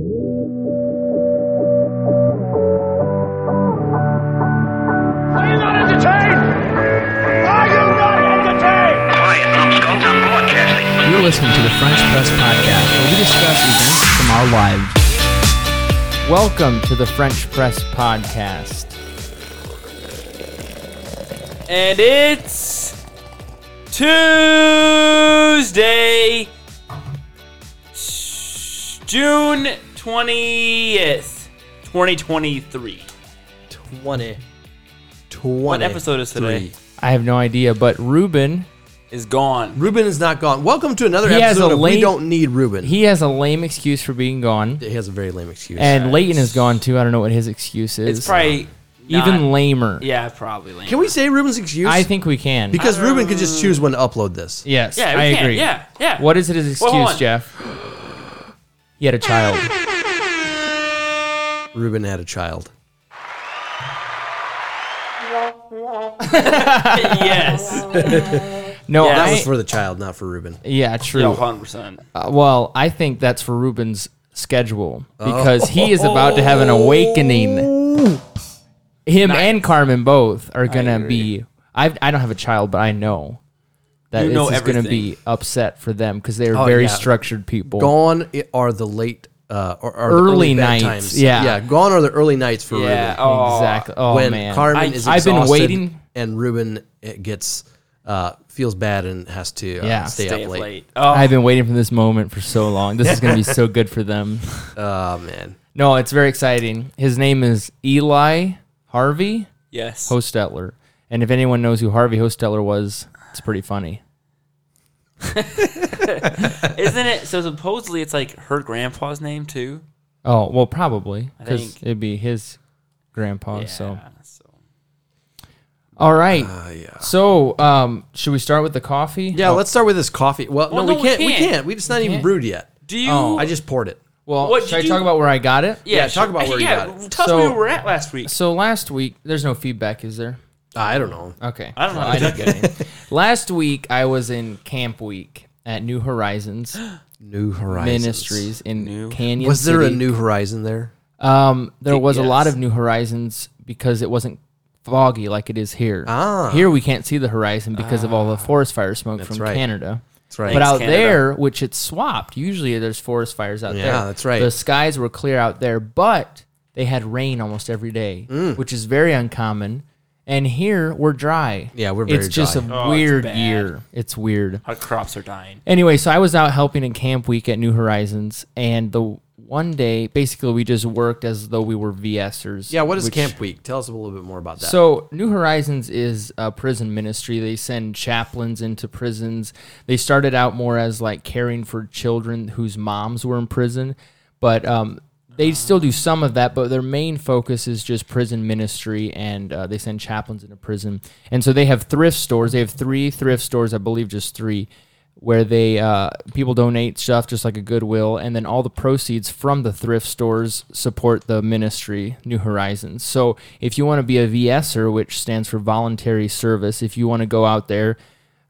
Are you not entertained? Are you not entertained? Quiet, numbskulls, I'm broadcasting. You're listening to the French Press Podcast, where we discuss events from our lives. Welcome to the French Press Podcast. And it's Tuesday, June 20th, 2023. 20. 20. What episode is today? Three. I have no idea, but Reuben, Is gone. Reuben is not gone. Welcome to another He has episode a of lame- We Don't Need Reuben. he has a lame excuse for being gone, He has a very lame excuse. and Leighton is gone too. I don't know what his excuse is. It's probably even not- lamer. Yeah, probably lame. Can we say Reuben's excuse? I think we can. because uh, Reuben could just choose when to upload this. yes, Yeah, we I can. agree. Yeah, yeah. What is it his Well, hold excuse, on. Jeff? He had a child. Reuben had a child. yes. No, Yeah, That I, was for the child, not for Reuben. yeah, true. No, 100%. Uh, well, I think that's for Reuben's schedule because he is about to have an awakening. Him and Carmen both are gonna be. I I don't have a child, but I know that You know is gonna be upset for them because they are Oh, very yeah. structured people. Gone i- are the late, uh, or, or the Early early nights, bedtimes. yeah. yeah. Gone are the early nights for Yeah. Reuben. Oh, exactly. Oh when man, Carmen I- is I've been exhausted waiting- and Reuben gets uh, feels bad and has to uh, Yeah. stay, Stay up up late. late. Oh, I've been waiting for this moment for so long. This is gonna be so good for them. Oh man. No, it's very exciting. His name is Eli Harvey yes. Hostetler, and if anyone knows who Harvey Hostetler was, it's pretty funny. Isn't it? So supposedly it's like her grandpa's name too. Oh well, probably I because think- it'd be his grandpa. Yeah. So so. all right. Uh, yeah. So um, should we start with the coffee? Yeah, Oh, let's start with this coffee. Well, Well, no, no, we we can't. We can't. can't. We just not even can't? brewed yet. Do you? Oh. I just poured it. Well, What should did I you- talk about where I got it? Yeah, talk about where you yeah, got it. Tell So- us where we were at last week. So last week, there's no feedback, is there? I don't know. Okay. I don't know. I didn't get any. last week, I was in Camp Week at New Horizons New Horizons Ministries in New- Canyon. Was there a City. New Horizon there? Um, there was a lot Yes. of New Horizons because it wasn't foggy like it is here. Ah. Here we can't see the horizon because of all the forest fire smoke from right. Canada. That's right. But Thanks, out Canada. there, which it's swapped. Usually there's forest fires out there. Yeah, that's right. The skies were clear out there, but they had rain almost every day, Mm. which is very uncommon. And here we're dry. Yeah, we're very It's just dry. a Oh, it's weird bad. year. It's weird. Our crops are dying. Anyway, so I was out helping in Camp Week at New Horizons, and the one day, basically, we just worked as though we were VSers. yeah. What is which- Camp Week? Tell us a little bit more about that. so, New Horizons is a prison ministry. They send chaplains into prisons. They started out more as like caring for children whose moms were in prison, but um, they still do some of that. But their main focus is just prison ministry, and uh, they send chaplains into prison. And so they have thrift stores. They have three thrift stores, I believe, just three. Where they uh, people donate stuff just like a Goodwill, and then all the proceeds from the thrift stores support the ministry New Horizons. So if you want to be a VSer, which stands for voluntary service, if you want to go out there,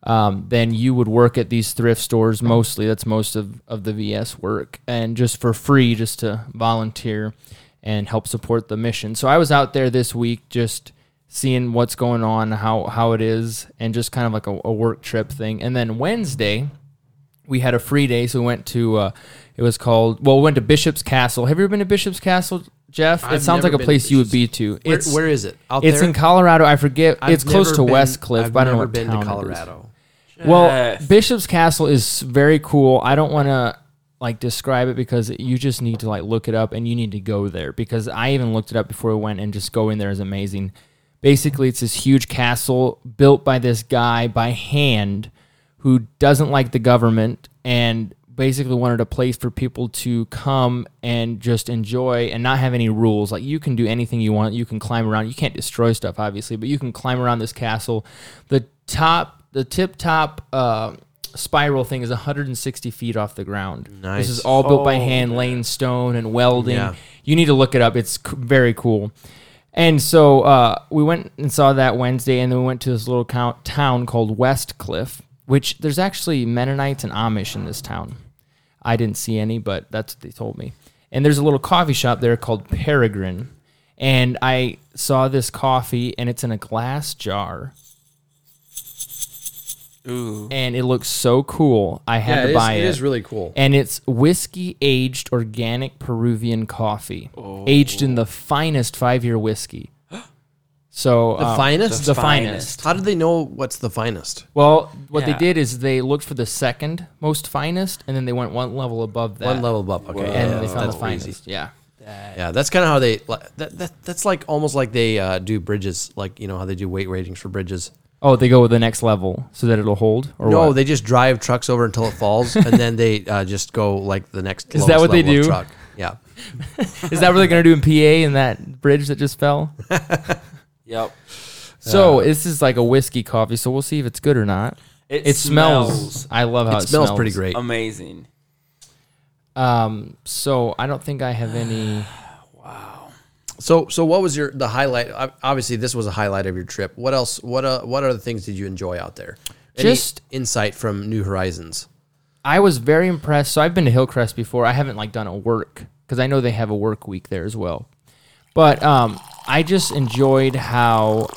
um, then you would work at these thrift stores mostly. That's most of, of the VS work, and just for free, just to volunteer and help support the mission. So I was out there this week just seeing what's going on, how how it is, and just kind of like a, a work trip thing. And then Wednesday, we had a free day, so we went to uh, it was called well, we went to Bishop's Castle. Have you ever been to Bishop's Castle, Jeff? it I've sounds like a place you would be to. where, It's where is it? Out it's there? in Colorado. I forget. I've it's close to been- Westcliffe, I've but I don't know what been town to. Colorado. Well, uh, Bishop's Castle is very cool. I don't want to like describe it because you just need to like look it up and you need to go there because I even looked it up before we went and just going there is amazing. Basically, it's this huge castle built by this guy by hand who doesn't like the government and basically wanted a place for people to come and just enjoy and not have any rules. Like you can do anything you want. You can climb around. You can't destroy stuff, obviously, but you can climb around this castle. The top, the tip top uh, spiral thing is 160 feet off the ground. Nice. This is all built by Oh, hand, laying stone and welding. Yeah. You need to look it up. It's c- very cool. And so uh, we went and saw that Wednesday, and then we went to this little count, town called Westcliffe, which there's actually Mennonites and Amish in this town. I didn't see any, but that's what they told me. and there's a little coffee shop there called Peregrine, and I saw this coffee, and it's in a glass jar, Ooh. and it looks so cool. I had Yeah, to it is, buy it it. is really cool. and it's whiskey aged organic Peruvian coffee, aged in the finest five year whiskey. So The um, finest? the The finest. finest. How did they know what's the finest? Well, what Yeah. they did is they looked for the second most finest, and then they went one level above that. One level above. Okay, and they found the that's finest. crazy. Yeah. Yeah, that's kind of how they. like, That, that that's like almost like they uh, do bridges, like you know how they do weight ratings for bridges. Oh, they go with the next level so that it'll hold. Or no, what? they just drive trucks over until it falls, and then they uh, just go like the next. Is that what they level of do? Truck. Yeah. is that what they're gonna do in PA in that bridge that just fell? Yep. So this is like a whiskey coffee. So we'll see if it's good or not. It, It smells. smells I love how it, It smells pretty great. amazing. Um. So I don't think I have any. So so what was your the highlight? Obviously, this was a highlight of your trip. What else? What uh, what other things did you enjoy out there? Any Just- insight from New Horizons. I was very impressed. So I've been to Hillcrest before. I haven't like done a work because I know they have a work week there as well. But um, I just enjoyed how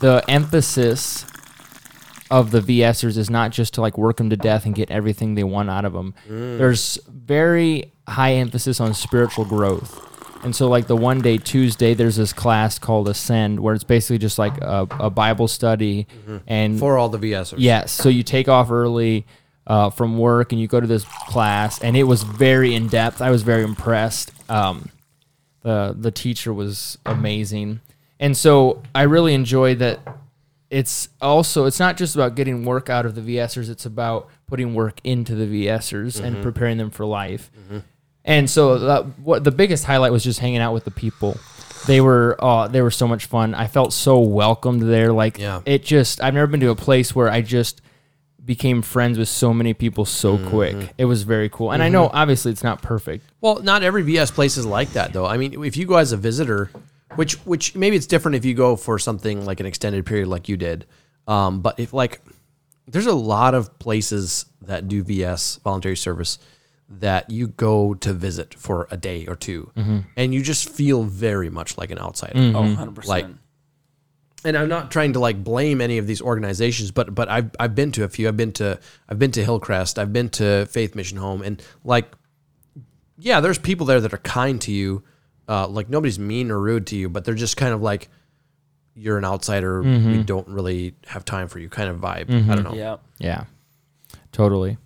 the emphasis of the VSers is not just to like work them to death and get everything they want out of them. There's very high emphasis on spiritual growth. And so, like the one day Tuesday, there's this class called Ascend, where it's basically just like a, a Bible study, and For all the VSers. Yes. So you take off early uh, from work and you go to this class, and it was very in depth. I was very impressed. Um, the the teacher was amazing, and so I really enjoyed that. It's also it's not just about getting work out of the VSers. It's about putting work into the VSers and preparing them for life. And so that, what the biggest highlight was just hanging out with the people. They were uh, they were so much fun. I felt so welcomed there. Like Yeah. it just I've never been to a place where I just became friends with so many people so quick. It was very cool. And I know obviously it's not perfect. Well, not every VS place is like that, though. I mean, if you go as a visitor, which which maybe it's different if you go for something like an extended period, like you did. Um, but if like, there's a lot of places that do VS voluntary service that you go to visit for a day or 2 mm-hmm. and you just feel very much like an outsider. Mm-hmm. Oh, 100%. Like, and I'm not trying to like blame any of these organizations, but but I've I've been to a few. I've been to I've been to Hillcrest. I've been to Faith Mission Home, and like, yeah, there's people there that are kind to you. Uh, like nobody's mean or rude to you, but they're just kind of like you're an outsider. We mm-hmm. don't really have time for you, kind of vibe. I don't know. Yep. Yeah, totally.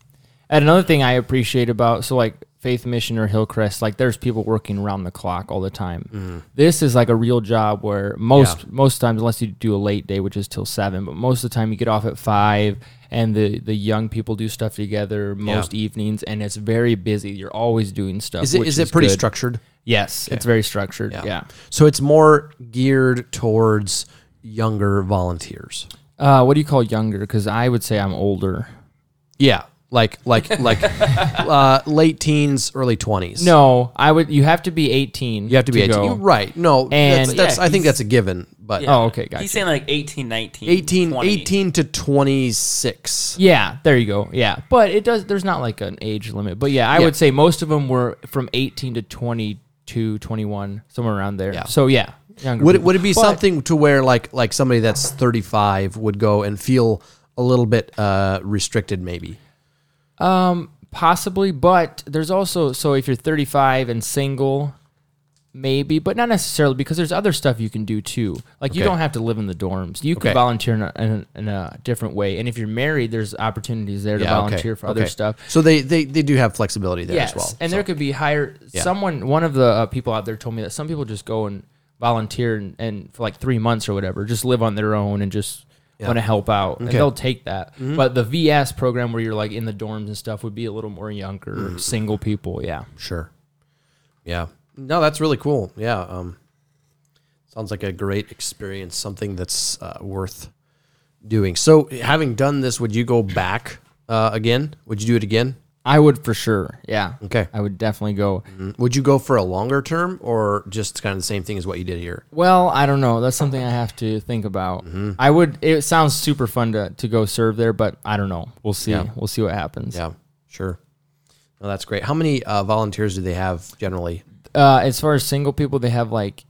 And another thing I appreciate about so like Faith Mission or Hillcrest, like there's people working around the clock all the time. This is like a real job where most Yeah. most times, unless you do a late day, which is till seven, but most of the time you get off at five, and the the young people do stuff together most evenings, and it's very busy. You're always doing stuff. Is it which is it pretty good. structured? Yes, it's very structured. Yeah. So it's more geared towards younger volunteers. Uh, what do you call younger? Because I would say I'm older. Yeah, like like like uh, late teens, early twenties. No, I would. You have to be 18. You have to be 18. go. You're right. No, And- that's, that's Yeah, I think that's a given. But Oh, okay, gotcha. He's saying like 18, 19, 18, 20. 18 to 26. Yeah, there you go. Yeah, but it does. There's not like an age limit. But yeah, I Yeah. would say most of them were from 18 to 22, 21, somewhere around there. Yeah. So yeah, younger Would it, would it be But- something to where like like somebody that's 35 would go and feel a little bit uh, restricted maybe? Possibly? But there's also so if you're 35 and single, maybe, but not necessarily because there's other stuff you can do too. Like you Okay. don't have to live in the dorms. You can Okay. volunteer in a, in, a, in a different way. And if you're married, there's opportunities there to volunteer for other okay. stuff. So they, they they do have flexibility there as well. and So- there could be higher. Someone, one of the uh, people out there told me that some people just go and volunteer and, and for like three months or whatever, just live on their own and just want to help out, and Okay. they'll take that. But the VS program where you're like in the dorms and stuff would be a little more younger, single people. Yeah, Sure. Yeah. No, that's really cool. Yeah. Um, sounds like a great experience. Something that's uh, worth doing. So, having done this, would you go back uh, again? Would you do it again? I would for sure. Yeah, Okay. I would definitely go. Would you go for a longer term or just kind of the same thing as what you did here? Well, I don't know. That's something I have to think about. I would. It sounds super fun to to go serve there, but I don't know. We'll see. Yeah. We'll see what happens. Yeah, sure. Oh, that's great. How many uh, volunteers do they have generally? Uh, as far as single people, they have like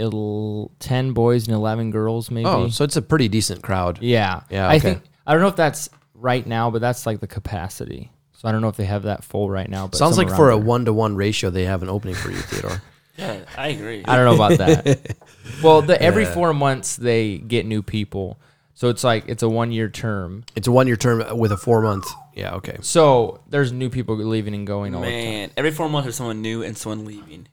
ten boys and eleven girls, maybe. Oh, so it's a pretty decent crowd. yeah, Yeah, I okay. think I don't know if that's right now, but that's like the capacity. So I don't know if they have that full right now. But Sounds like somewhere for a there. one to one ratio, they have an opening for you, Theodore. Yeah, I agree. I don't know about that. well, the every four months they get new people, so it's like it's a one year term. It's a one year term with a four month. Yeah, okay. So there's new people leaving and going all the time. Man, every four months there's someone new and someone leaving.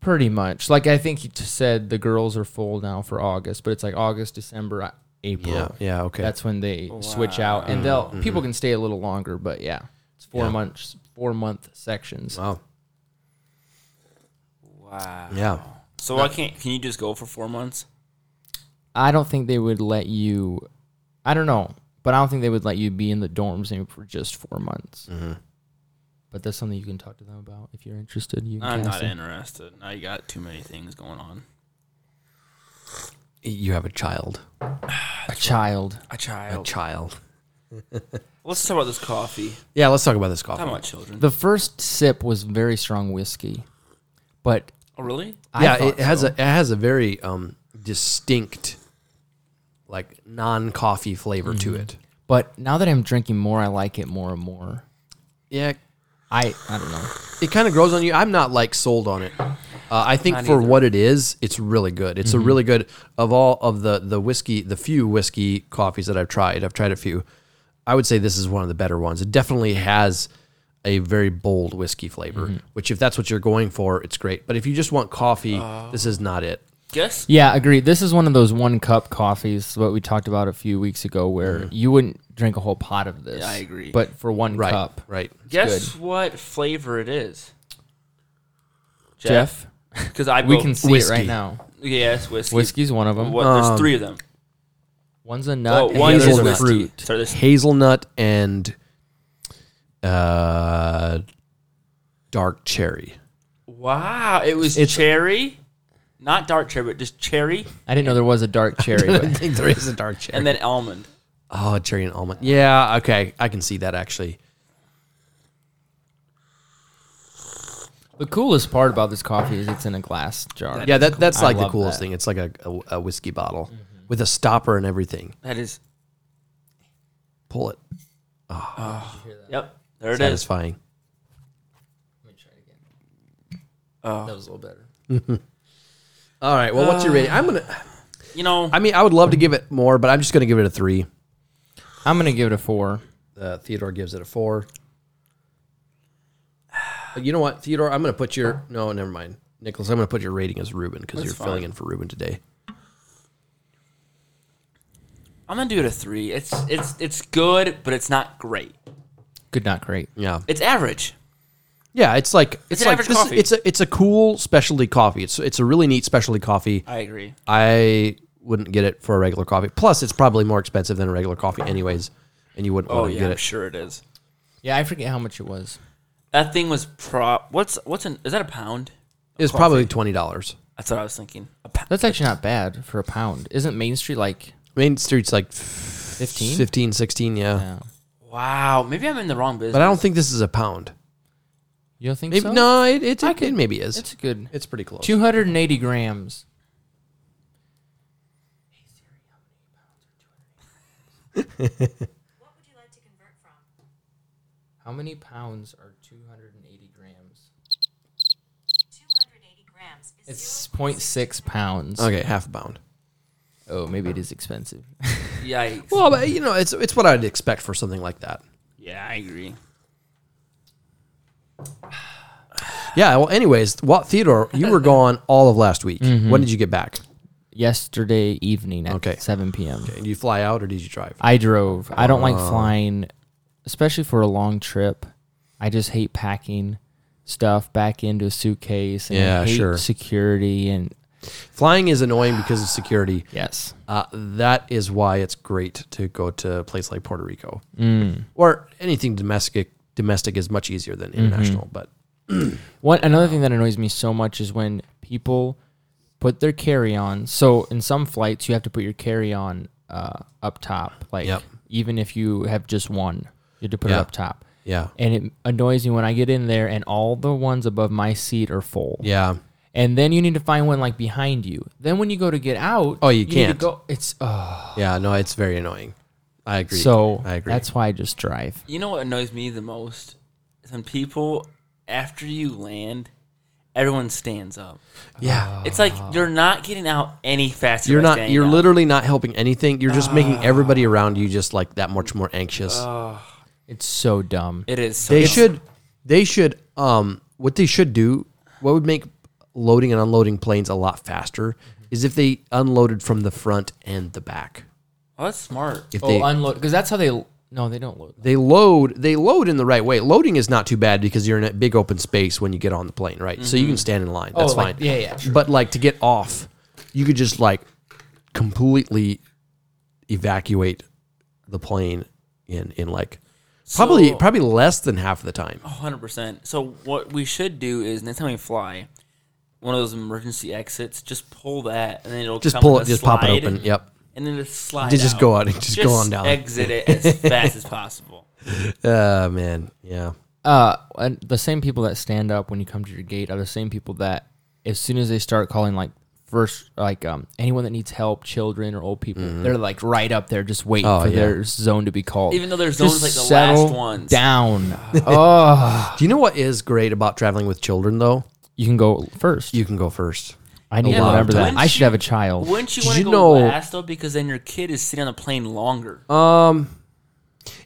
Pretty much. Like I think you said the girls are full now for August, but it's like August, December, uh, April. Yeah, yeah, okay. That's when they switch out, and they'll people can stay a little longer. But yeah, it's four Yeah. months, four month sections. wow. Wow. Yeah. So I can't. Can you just go for four months? I don't think they would let you. I don't know, but I don't think they would let you be in the dorms maybe for just four months. Mm-hmm. But that's something you can talk to them about if you're interested. You can I'm cast not it. interested. Now you got too many things going on. You have a child. a child. A child. A child. child. Let's talk about this coffee. Yeah, let's talk about this coffee. Talk about children. The first sip was very strong whiskey, but oh, really? I yeah, it has so. a it has a very um distinct like non-coffee flavor to Mm-hmm. it. But now that I'm drinking more, I like it more and more. Yeah, I I don't know. it kind of grows on you. I'm not like sold on it. Uh, I think Not for either. what it is, it's really good. It's a really good of all of the the whiskey, the few whiskey coffees that I've tried. I've tried a few. I would say this is one of the better ones. It definitely has a very bold whiskey flavor, mm-hmm. which if that's what you're going for, it's great. But if you just want coffee, uh, this is not it. Guess. Yeah, agreed. This is one of those one cup coffees, what we talked about a few weeks ago, where mm-hmm. you wouldn't drink a whole pot of this. Yeah, I agree. But for one Right, cup, right. Guess what flavor it is. Jeff, Because I we can see whiskey. it right now. Yes, whiskey. Whiskey's one of them. What, there's Um, three of them. One's a nut. Oh, and one the is other's a hazelnut. fruit. So there's Hazelnut and uh, dark cherry. wow. It was It's- cherry, not dark cherry, but just cherry, I didn't know there was a dark cherry. I but think there is a dark cherry. and then almond. oh, cherry and almond. Yeah, okay, I can see that actually. the coolest part about this coffee is it's in a glass jar. Yeah, that that's I like the love coolest that. thing. It's like a, a, a whiskey bottle with a stopper and everything. That is. Pull it. oh Yep. There it is. Satisfying. Let me try it again. Oh. That was a little better. All right. Well, what's your rating? I'm gonna. You know, I mean, I would love to give it more, but I'm just gonna give it a three. I'm gonna give it a four. Uh, Theodore gives it a four. But you know what, Theodore? I'm gonna put your no, never mind, Nicholas. I'm gonna put your rating as Reuben because you're filling in for Reuben today. I'm gonna do it a three. It's it's it's good, but it's not great. Good, not great. Yeah, It's average. yeah. It's like it's, an like average this, coffee. it's a it's a cool specialty coffee. It's it's a really neat specialty coffee. I agree. I wouldn't get it for a regular coffee. Plus, it's probably more expensive than a regular coffee, anyways, and you wouldn't Oh want to yeah, get I'm it. sure it is. Yeah, I forget how much it was. That thing was prop. What's what's an? Is that a pound? It's probably twenty dollars. That's what I was thinking. A pound. That's actually not bad for a pound. Isn't Main Street like Main Street's like 15? 15, 16, yeah. Yeah. Wow. Maybe I'm in the wrong business. But I don't think this is a pound. You don't think Maybe, so? No, it, it, I it, could- maybe is. It's good. It's pretty close. 280 grams. What would you like to convert from? How many pounds are 280 grams? 280 grams is It's 0.6 pounds. Okay, half a pound. Oh, maybe it is expensive. Yikes. Well, but, you know, it's it's what I'd expect for something like that. yeah, I agree. Yeah. Well, anyways, what Theodore, you were gone all of last week. Mm-hmm. When did you get back? Yesterday evening at Okay. 7 p.m. Did you fly out or did you drive? I drove. I don't like Oh. flying, especially for a long trip. I just hate packing stuff back into a suitcase. And Yeah, I hate sure. Security and Flying is annoying because of security. yes, Uh, that is why it's great to go to a place like Puerto Rico Mm. or anything domestic. Domestic is much easier than Mm-hmm. international, but One another thing that annoys me so much is when people put their carry-on. So in some flights, you have to put your carry-on uh, up top. Like Yep. even if you have just one, you have to put Yeah. it up top. Yeah. and it annoys me when I get in there and all the ones above my seat are full. Yeah. And then you need to find one like behind you. Then when you go to get out, Oh, you need to can't. go. It's oh, Yeah. No, it's very annoying. I agree. so I agree. that's why I just drive. You know what annoys me the most is when people, after you land, everyone stands up. yeah. It's like you're not getting out any faster. You're not. You're up. literally not helping anything. You're just making everybody around you just like that much more anxious. It's so dumb. It is. So they dumb. should. They should. Um. What they should do. What would make loading and unloading planes a lot faster mm-hmm. is if they unloaded from the front and the back. Oh, that's smart. If oh, they unload because that's how they. No, they don't load. they load they load in the right way. Loading is not too bad because you're in a big open space when you get on the plane, right? So you can mm-hmm. stand in line. Oh, that's Oh, like- fine. yeah, yeah, sure. But like to get off, you could just like completely evacuate the plane in in like probably So- probably less than half of the time. hundred percent. So what we should do is next time we fly, one of those emergency exits, just pull that, and then it'll Just come pull it, a just pop it slide, open. Yep. and then just slide. Just- just out. go out, just go on down. Exit it as fast as possible. Uh man, yeah. Uh, and the same people that stand up when you come to your gate are the same people that, as soon as they start calling like first, like um anyone that needs help, children or old people, they're like right up there, just waiting Oh, for yeah. their zone to be called. Even though their Just zone's like the last ones. down. oh, Do you know what is great about traveling with children though? You can go first. You can go first. I need to lot of remember that. times. I should have a child. Wouldn't you Did want to you go know- last though? Because then your kid is sitting on the plane longer. Um,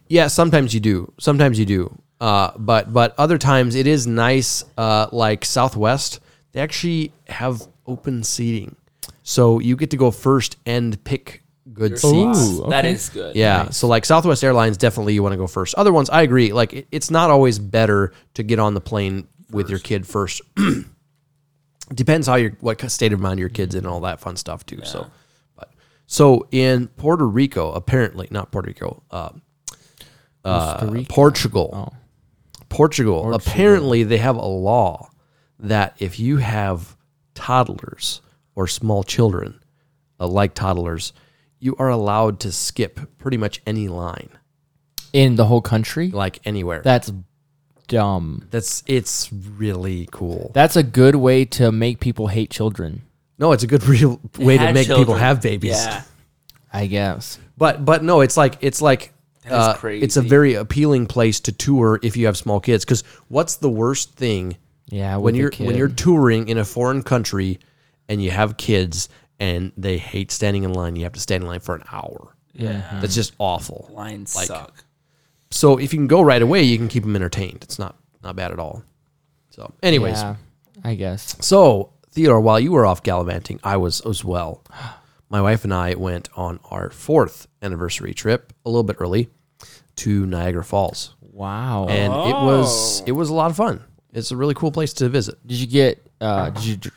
yeah, sometimes you do. Sometimes you do. Uh, but but other times it is nice. Uh, like Southwest, they actually have open seating, so you get to go first and pick good seats. Ooh, That okay. is good. Yeah, so like Southwest Airlines, definitely you want to go first. Other ones, I agree. Like it, it's not always better to get on the plane with your kid first. Depends how your what state of mind your kid's in and all that fun stuff too. So, but so in Puerto Rico, apparently not Puerto Rico, uh, uh, Portugal, Portugal. Apparently, they have a law that if you have toddlers or small children, uh, like toddlers, you are allowed to skip pretty much any line, In the whole country, like anywhere. that's dumb. That's it's really cool. That's a good way to make people hate children. No, it's a good real way to Had make people children. have babies. Yeah. I guess. But but no, it's like it's like That is uh, crazy. it's a very appealing place to tour if you have small kids. Because what's the worst thing Yeah, when with a you're kid. when you're touring in a foreign country and you have kids and they hate standing in line? You have to stand in line for an hour. Yeah. That's just awful. Lines Like- suck. So if you can go right away, you can keep them entertained. It's not not bad at all. So, anyways, Yeah, I guess. So, Theodore, while you were off gallivanting, I was as well. My wife and I went on our fourth anniversary trip a little bit early to Niagara Falls, Wow. and it was it was a lot of fun. It's a really cool place to visit. did you get? Uh, did you dr-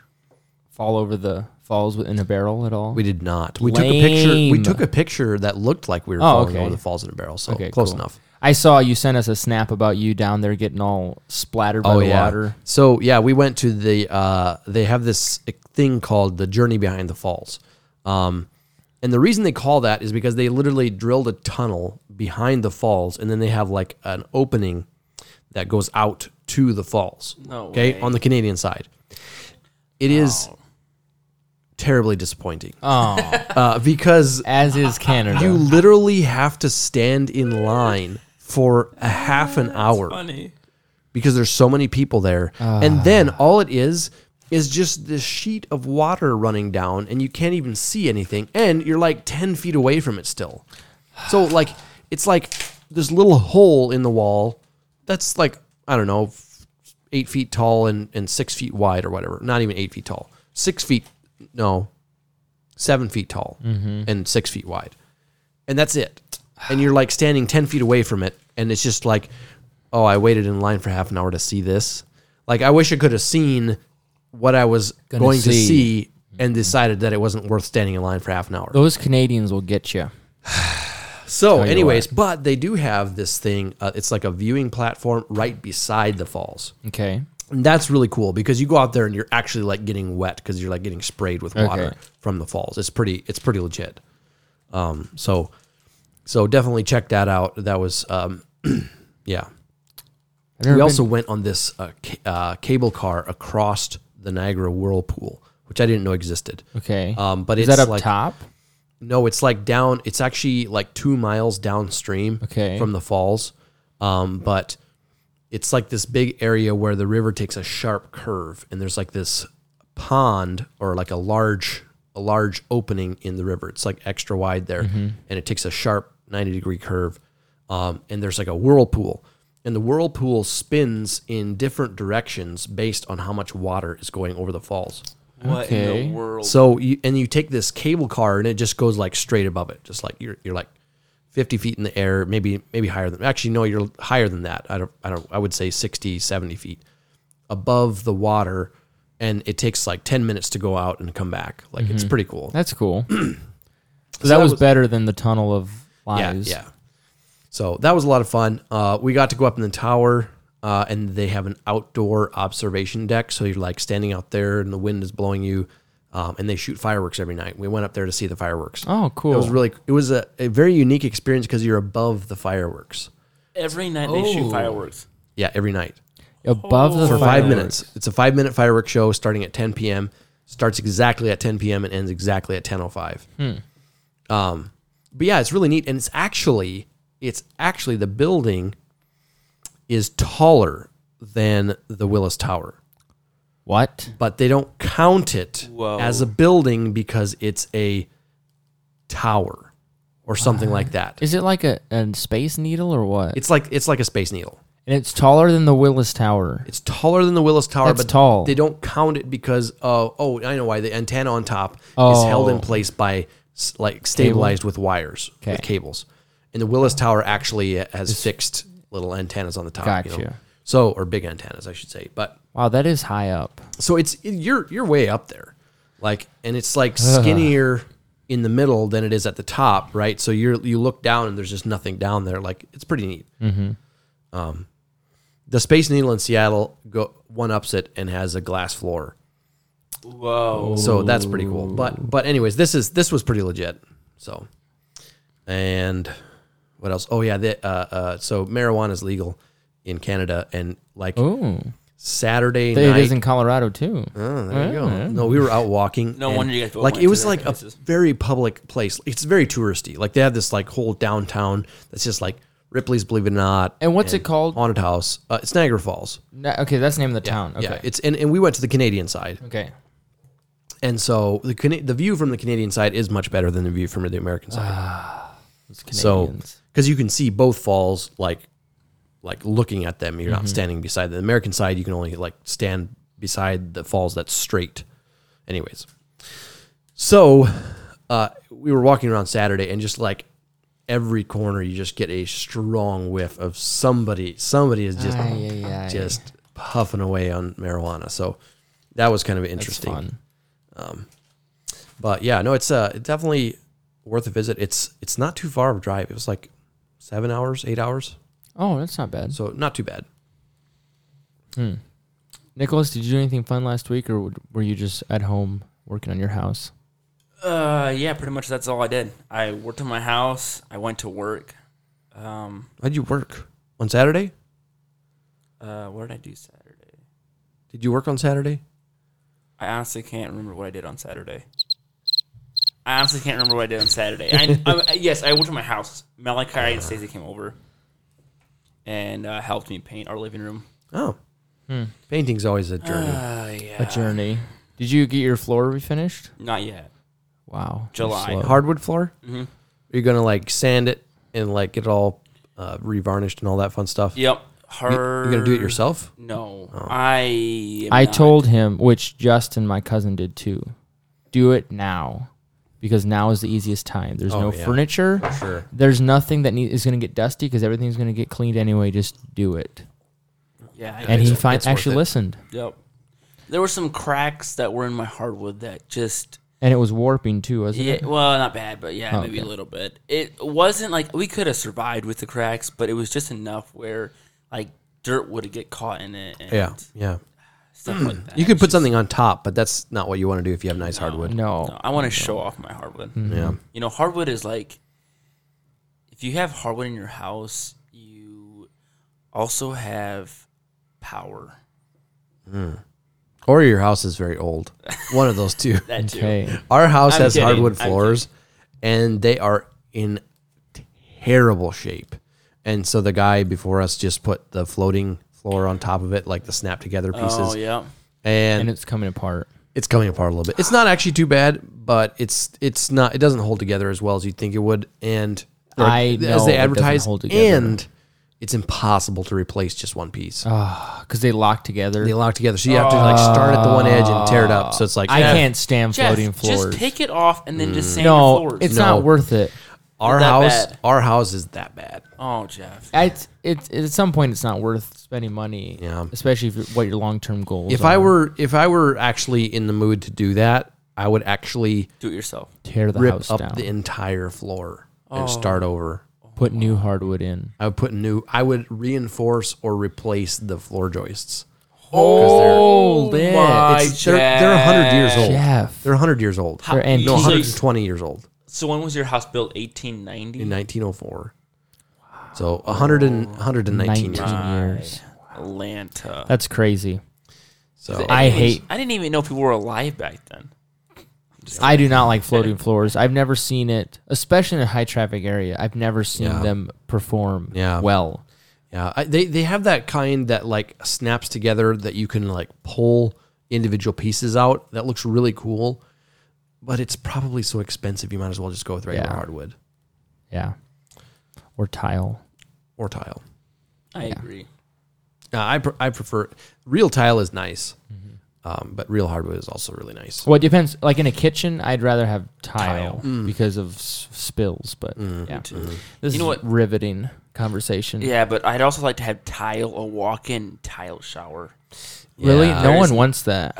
fall over the falls in a barrel at all? We did not. We took a picture. We Lame. took a picture that looked like we were Oh, falling okay. over the falls in a barrel. So okay, close cool. enough. I saw you sent us a snap about you down there getting all splattered by the water. So yeah, we went to the. Uh, they have this thing called the Journey Behind the Falls, um, and the reason they call that is because they literally drilled a tunnel behind the falls, and then they have like an opening that goes out to the falls. No okay, way. on the Canadian side, it is terribly disappointing Oh, uh, because as is Canada. you literally have to stand in line for a half an hour Funny. because there's so many people there. and ah. then all it is is just this sheet of water running down and you can't even see anything and you're like 10 feet away from it still. So like it's like this little hole in the wall that's like I don't know 8 feet tall and, and 6 feet wide or whatever. Not even 8 feet tall. 6 feet no 7 feet tall mm-hmm. and 6 feet wide. And that's it. And you're like standing 10 feet away from it and it's just like oh, I waited in line for half an hour to see this. Like, I wish I could have seen what I was Gonna going to see. see and decided that it wasn't worth standing in line for half an hour. Those Canadians will get you. So, Tell you anyways, but they do have this thing. Uh, it's like a viewing platform right beside the falls. Okay. And that's really cool because you go out there and you're actually like getting wet because you're like getting sprayed with water Okay. from the falls. It's pretty, it's pretty legit. Um, so, so definitely check that out. That was, um, yeah. We also been- went on this uh, ca- uh, cable car across the Niagara Whirlpool, which I didn't know existed. okay. Um, but is it's that up like top? no, it's like down. It's actually like two miles downstream Okay. from the falls. Um, but it's like this big area where the river takes a sharp curve, and there's like this pond or like a large a large opening in the river. It's like extra wide there, Mm-hmm. and it takes a sharp ninety degree curve. Um, and there's like a whirlpool, and the whirlpool spins in different directions based on how much water is going over the falls. What in Okay. the world? So you and you take this cable car and it just goes like straight above it, just like you're you're like fifty feet in the air, maybe maybe higher than actually no, you're higher than that. I don't I don't I would say 60, 70 feet above the water, and it takes like ten minutes to go out and come back. Like it's pretty cool. That's cool. so that, that was, was- better than the tunnel of yeah, yeah. So that was a lot of fun. Uh, we got to go up in the tower, uh, and they have an outdoor observation deck. So you're like standing out there, and the wind is blowing you, um, and they shoot fireworks every night. We went up there to see the fireworks. Oh, cool. It was really it was a, a very unique experience because you're above the fireworks. Every night they Oh. shoot fireworks. Yeah, every night above the for five fireworks. minutes. It's a five minute fireworks show starting at 10 p.m. Starts exactly at 10 p.m. and ends exactly at 10:05. Hmm. Um, but yeah, it's really neat, and it's actually it's actually the building is taller than the Willis Tower, What? but they don't count it Whoa. as a building because it's a tower or something like that. Is it like a, a space needle or what? It's like it's like a space needle. and it's taller than the Willis Tower. It's taller than the Willis Tower, That's but tall. they don't count it because uh, oh I know why the antenna on top is held in Oh. place by s- like stabilized with wires Okay. with cables, and the Willis Tower actually has fixed little antennas on the top. You know? So or big antennas, I should say. But Wow, that is high up. so it's you're you're way up there, like, and it's like skinnier in the middle than it is at the top, right? So you're you look down and there's just nothing down there. Like it's pretty neat. Mm-hmm. Um, the Space Needle in Seattle go one ups it and has a glass floor, Whoa. so that's pretty cool. But but anyways, this is this was pretty legit. So, and what else? Oh yeah, the, uh, uh, so marijuana is legal in Canada, and like Ooh. Saturday It night. is in Colorado too. Oh, there you go. No, we were out walking. No and, wonder you guys both like went it to was the like places. a very public place. It's very touristy. Like they have this like whole downtown that's just like Ripley's, believe it or not. And what's it called? Haunted House. Uh, it's Niagara Falls. Na- okay, that's the name of the town. Okay. Yeah, it's and, and we went to the Canadian side, okay. and so the Cana- the view from the Canadian side is much better than the view from the American side. Ah, It's so Canadians. because you can see both falls like like looking at them you're Mm-hmm. not standing beside the american side you can only like stand beside the falls that's straight anyways so uh, we were walking around saturday and just like every corner you just get a strong whiff of somebody somebody is just Ay, ay, ay. just puffing away on marijuana so that was kind of interesting fun. but yeah, no, it's uh definitely worth a visit. It's it's not too far of a drive. It was like seven hours, eight hours, Oh, that's not bad. so not too bad. Nicholas, did you do anything fun last week, or w- were you just at home working on your house? Uh, yeah, pretty much that's all I did. I worked in my house. I went to work. Um, How'd you work on Saturday? uh, what did I do Saturday? Did you work on Saturday? I honestly can't remember what I did on Saturday. I honestly can't remember what I did on Saturday. I, I, yes, I went to my house. Malachi and Stacey came over and uh, helped me paint our living room. Oh, painting's always a journey. Uh, yeah. A journey. Did you get your floor refinished? Not yet. Wow. July. slow. Hardwood floor. Mhm. Are you gonna like sand it and like get it all uh, revarnished and all that fun stuff? Yep. You, Her. you gonna do it yourself? No, I. I not. told him, which Justin, my cousin, did too. Do it now, because now is the easiest time. There's Oh, no yeah. furniture. Sure. There's nothing that need, is going to get dusty because everything's going to get cleaned anyway. Just do it. Yeah, I And he It's- fin- actually listened, Yep. There were some cracks that were in my hardwood that just and it was warping too, wasn't yeah, it? well, not bad, but yeah, Oh, maybe a okay. little bit. It wasn't like we could have survived with the cracks, but it was just enough where like dirt would get caught in it. And Yeah, yeah. stuff like hmm. that. You could put just- something on top, but that's not what you want to do if you have nice hardwood. No. No, I want to show off my hardwood. Mm-hmm. Yeah. You know, hardwood is like if you have hardwood in your house, you also have power. Hmm. Or your house is very old. One of those two. That too. Okay. Our house I'm has kidding. hardwood I'm floors, and they are in terrible shape. And so the guy before us just put the floating floor on top of it, like the snap together oh, pieces, Oh yeah. and, And it's coming apart. it's coming apart a little bit. It's not actually too bad, but it's it's not. It doesn't hold together as well as you'd think it would. And or I know as it they doesn't advertise, hold together. and it's impossible to replace just one piece. Because they lock together. They lock together, so you have to like start at the one edge and tear it up. So it's like I eh, can't stand Jeff, floating floors. just take it off and then just sand no, your floors. it's No. not worth it. Our that house, bad. our house is that bad. Oh, Jeff. It's, it's at some point it's not worth spending money. Yeah. Especially if what your long term goals. If are. I were if I were actually in the mood to do that, I would actually Do it yourself. tear the rip house up down, the entire floor Oh. and start over. Put new hardwood in. I would put new. I would reinforce or replace the floor joists. Hold it. my It's, they're they're hundred years old. Jeff. They're hundred years old. They're antique. no, 120 years old So when was your house built? 1890. in 1904. So 100 and 119 years. 19 years. Atlanta. That's crazy. So I hate- I didn't even know people were alive back then. I do not like floating floors. I've never seen it, especially in a high traffic area. I've never seen Yeah. them perform Yeah. well. Yeah, I, they they have that kind that like snaps together that you can like pull individual pieces out. That looks really cool, but it's probably so expensive. You might as well just go with regular Yeah. hardwood Yeah. Or tile. or tile. I agree. Uh, I pr- I prefer real tile is nice, Mm-hmm. Um, but real hardwood is also really nice. Well, it depends. Like in a kitchen, I'd rather have tile, Tile. Mm. because of s- spills. But yeah, this You know is what? riveting conversation. Yeah, but I'd also like to have tile, a walk-in tile shower. Really, Yeah. no There's- one wants that.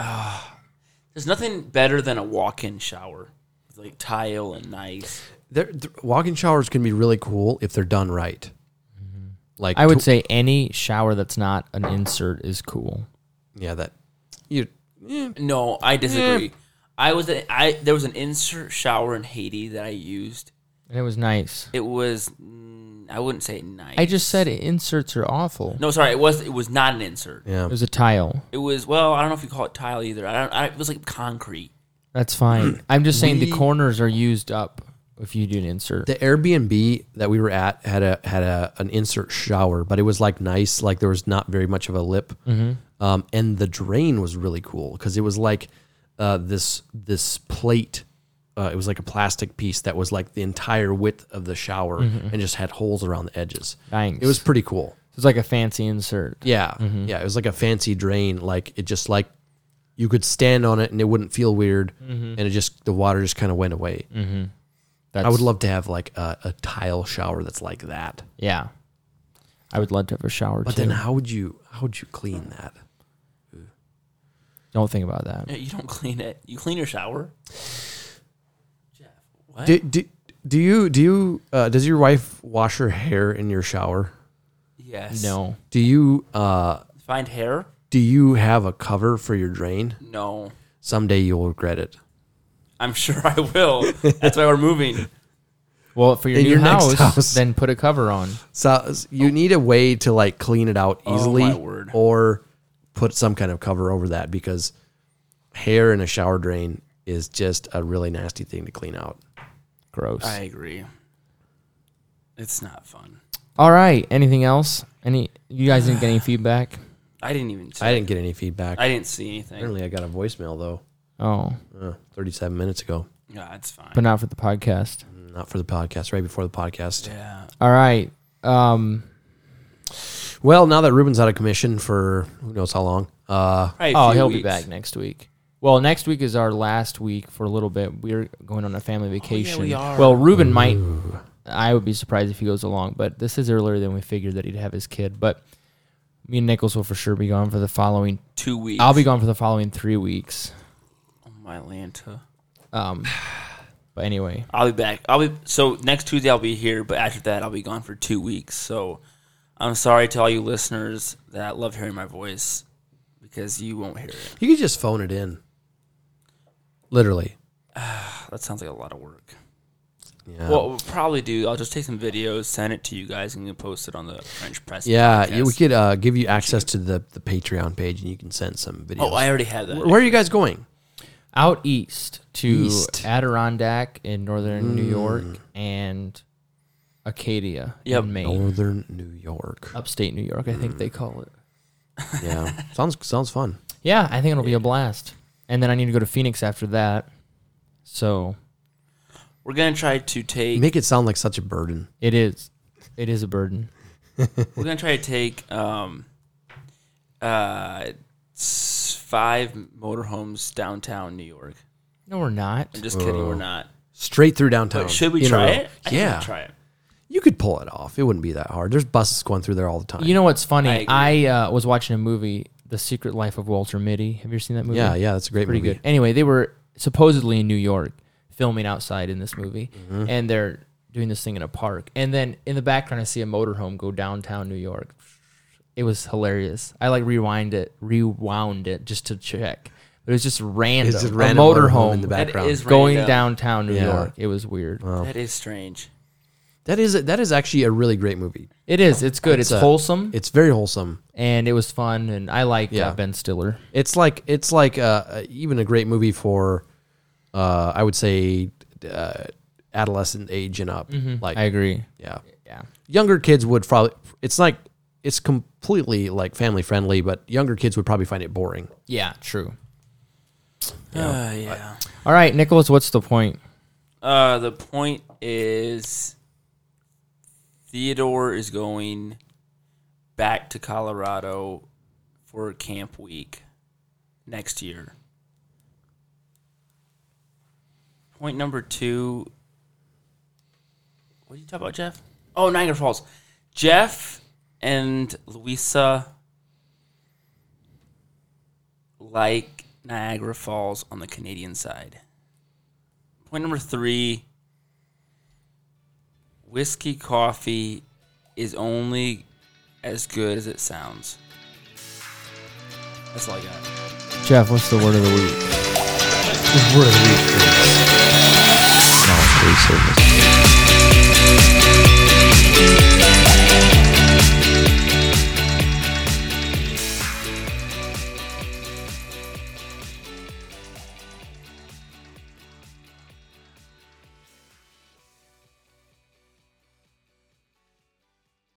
There's nothing better than a walk-in shower, It's like tile and nice. They're, they're- walk-in showers can be really cool if they're done right. Like I would to- say any shower that's not an insert is cool. yeah, that you No, I disagree. I was a, I there was an insert shower in Haiti that I used. And it was nice. It was mm, I wouldn't say nice. I just said inserts are awful. no. Sorry, it was it was not an insert. yeah. It was a tile. It was well, I don't know if you call it tile either. I don't. I, it was like concrete. That's fine. I'm just saying the We- corners are used up if you do an insert. The Airbnb that we were at had a had a an insert shower, but it was like nice, like there was not very much of a lip, um, and the drain was really cool because it was like uh, this this plate. Uh, it was like a plastic piece that was like the entire width of the shower and just had holes around the edges. Nice. It was pretty cool. It was like a fancy insert. Yeah, yeah. It was like a fancy drain. Like it just like you could stand on it and it wouldn't feel weird, and it just the water just kind of went away. That's, I would love to have like a, a tile shower that's like that. Yeah. I would love to have a shower But too. then how would you how would you clean that? Don't think about that. Yeah, You don't clean it. You clean your shower. Jeff, what? Do, do, do you do you uh, does your wife wash her hair in your shower? yes. No. Do you uh, Find hair? do you have a cover for your drain? No. Someday you'll regret it. I'm sure I will. That's why we're moving. Well, for your In new your next house, house. then put a cover on. So you need a way to like clean it out easily, Oh, my word. or put some kind of cover over that because hair in a shower drain is just a really nasty thing to clean out. Gross. I agree. It's not fun. All right. Anything else? Any? You guys didn't get any feedback? I didn't even. I didn't get any feedback. I didn't see anything. Apparently, I got a voicemail though, Oh, uh, 37 minutes ago. Yeah, that's fine. but not for the podcast. Not for the podcast, right before the podcast. yeah. All right. Um. Well, now that Reuben's out of commission for who knows how long, uh, Probably a Oh, few he'll be weeks. back next week. Well, next week is our last week for a little bit. We're going on a family vacation. we are. Well, Reuben might. I would be surprised if he goes along, but this is earlier than we figured that he'd have his kid. But me and Nicholas will for sure be gone for the following. Two weeks. I'll be gone for the following three weeks. Oh, my Atlanta. Um. But anyway, I'll be back. I'll be so next Tuesday. I'll be here, but after that, I'll be gone for two weeks. So I'm sorry to all you listeners that love hearing my voice because you won't hear it. you could just phone it in. Literally, That sounds like a lot of work. Yeah. Well, we'll probably do, I'll just take some videos, send it to you guys, and you can post it on the French press. yeah, podcast. yeah, we could uh, give you access to the, the Patreon page and you can send some videos. Oh, I already have that. Where are you guys going? Out east to East. Adirondack in northern New York Mm. and Acadia Yep. in Maine. Northern New York. Upstate New York, I Mm. think they call it. Yeah, sounds sounds fun. Yeah, I think it'll be a blast. And then I need to go to Phoenix after that. So We're gonna try to take. Make it sound like such a burden. it is. It is a burden. We're gonna try to take um, uh, s- five motorhomes downtown New York. No, we're not. I'm just kidding. We're not. Straight through downtown. But should we in a try row. it? I think Yeah, we'll try it. You could pull it off. It wouldn't be that hard. There's buses going through there all the time. You know what's funny? agree. I, uh, was watching a movie, The Secret Life of Walter Mitty. Have you ever seen that movie? yeah, yeah, that's a great pretty movie. good. Anyway, they were supposedly in New York filming outside in this movie, Mm-hmm. and they're doing this thing in a park. And then in the background, I see a motorhome go downtown New York. It was hilarious. I like rewind it, rewound it just to check. But it was just random. It's just a random motorhome motorhome in the background. is going random. downtown New Yeah. York. It was weird. That is strange. That is that is actually a really great movie. It is. It's good. It's, a- wholesome, It's very wholesome. and it was fun. And I like Yeah. uh, Ben Stiller. It's like it's like uh, uh, even a great movie for, uh, I would say, uh, adolescent age and up. Like Mm-hmm. I agree. yeah, Yeah. younger kids would probably. It's like it's completely like family friendly, but younger kids would probably find it boring. Yeah. True. Yeah. Uh, yeah. All right, Nicholas. What's the point? Uh, the point is Theodore is going back to Colorado for camp week next year. Point number two. What did you talk about, Jeff? Oh, Niagara Falls. Jeff and Louisa like Niagara Falls on the Canadian side. Point number three whiskey coffee is only as good as it sounds. That's all I got. Jeff, what's the word of the week? The word of the week service.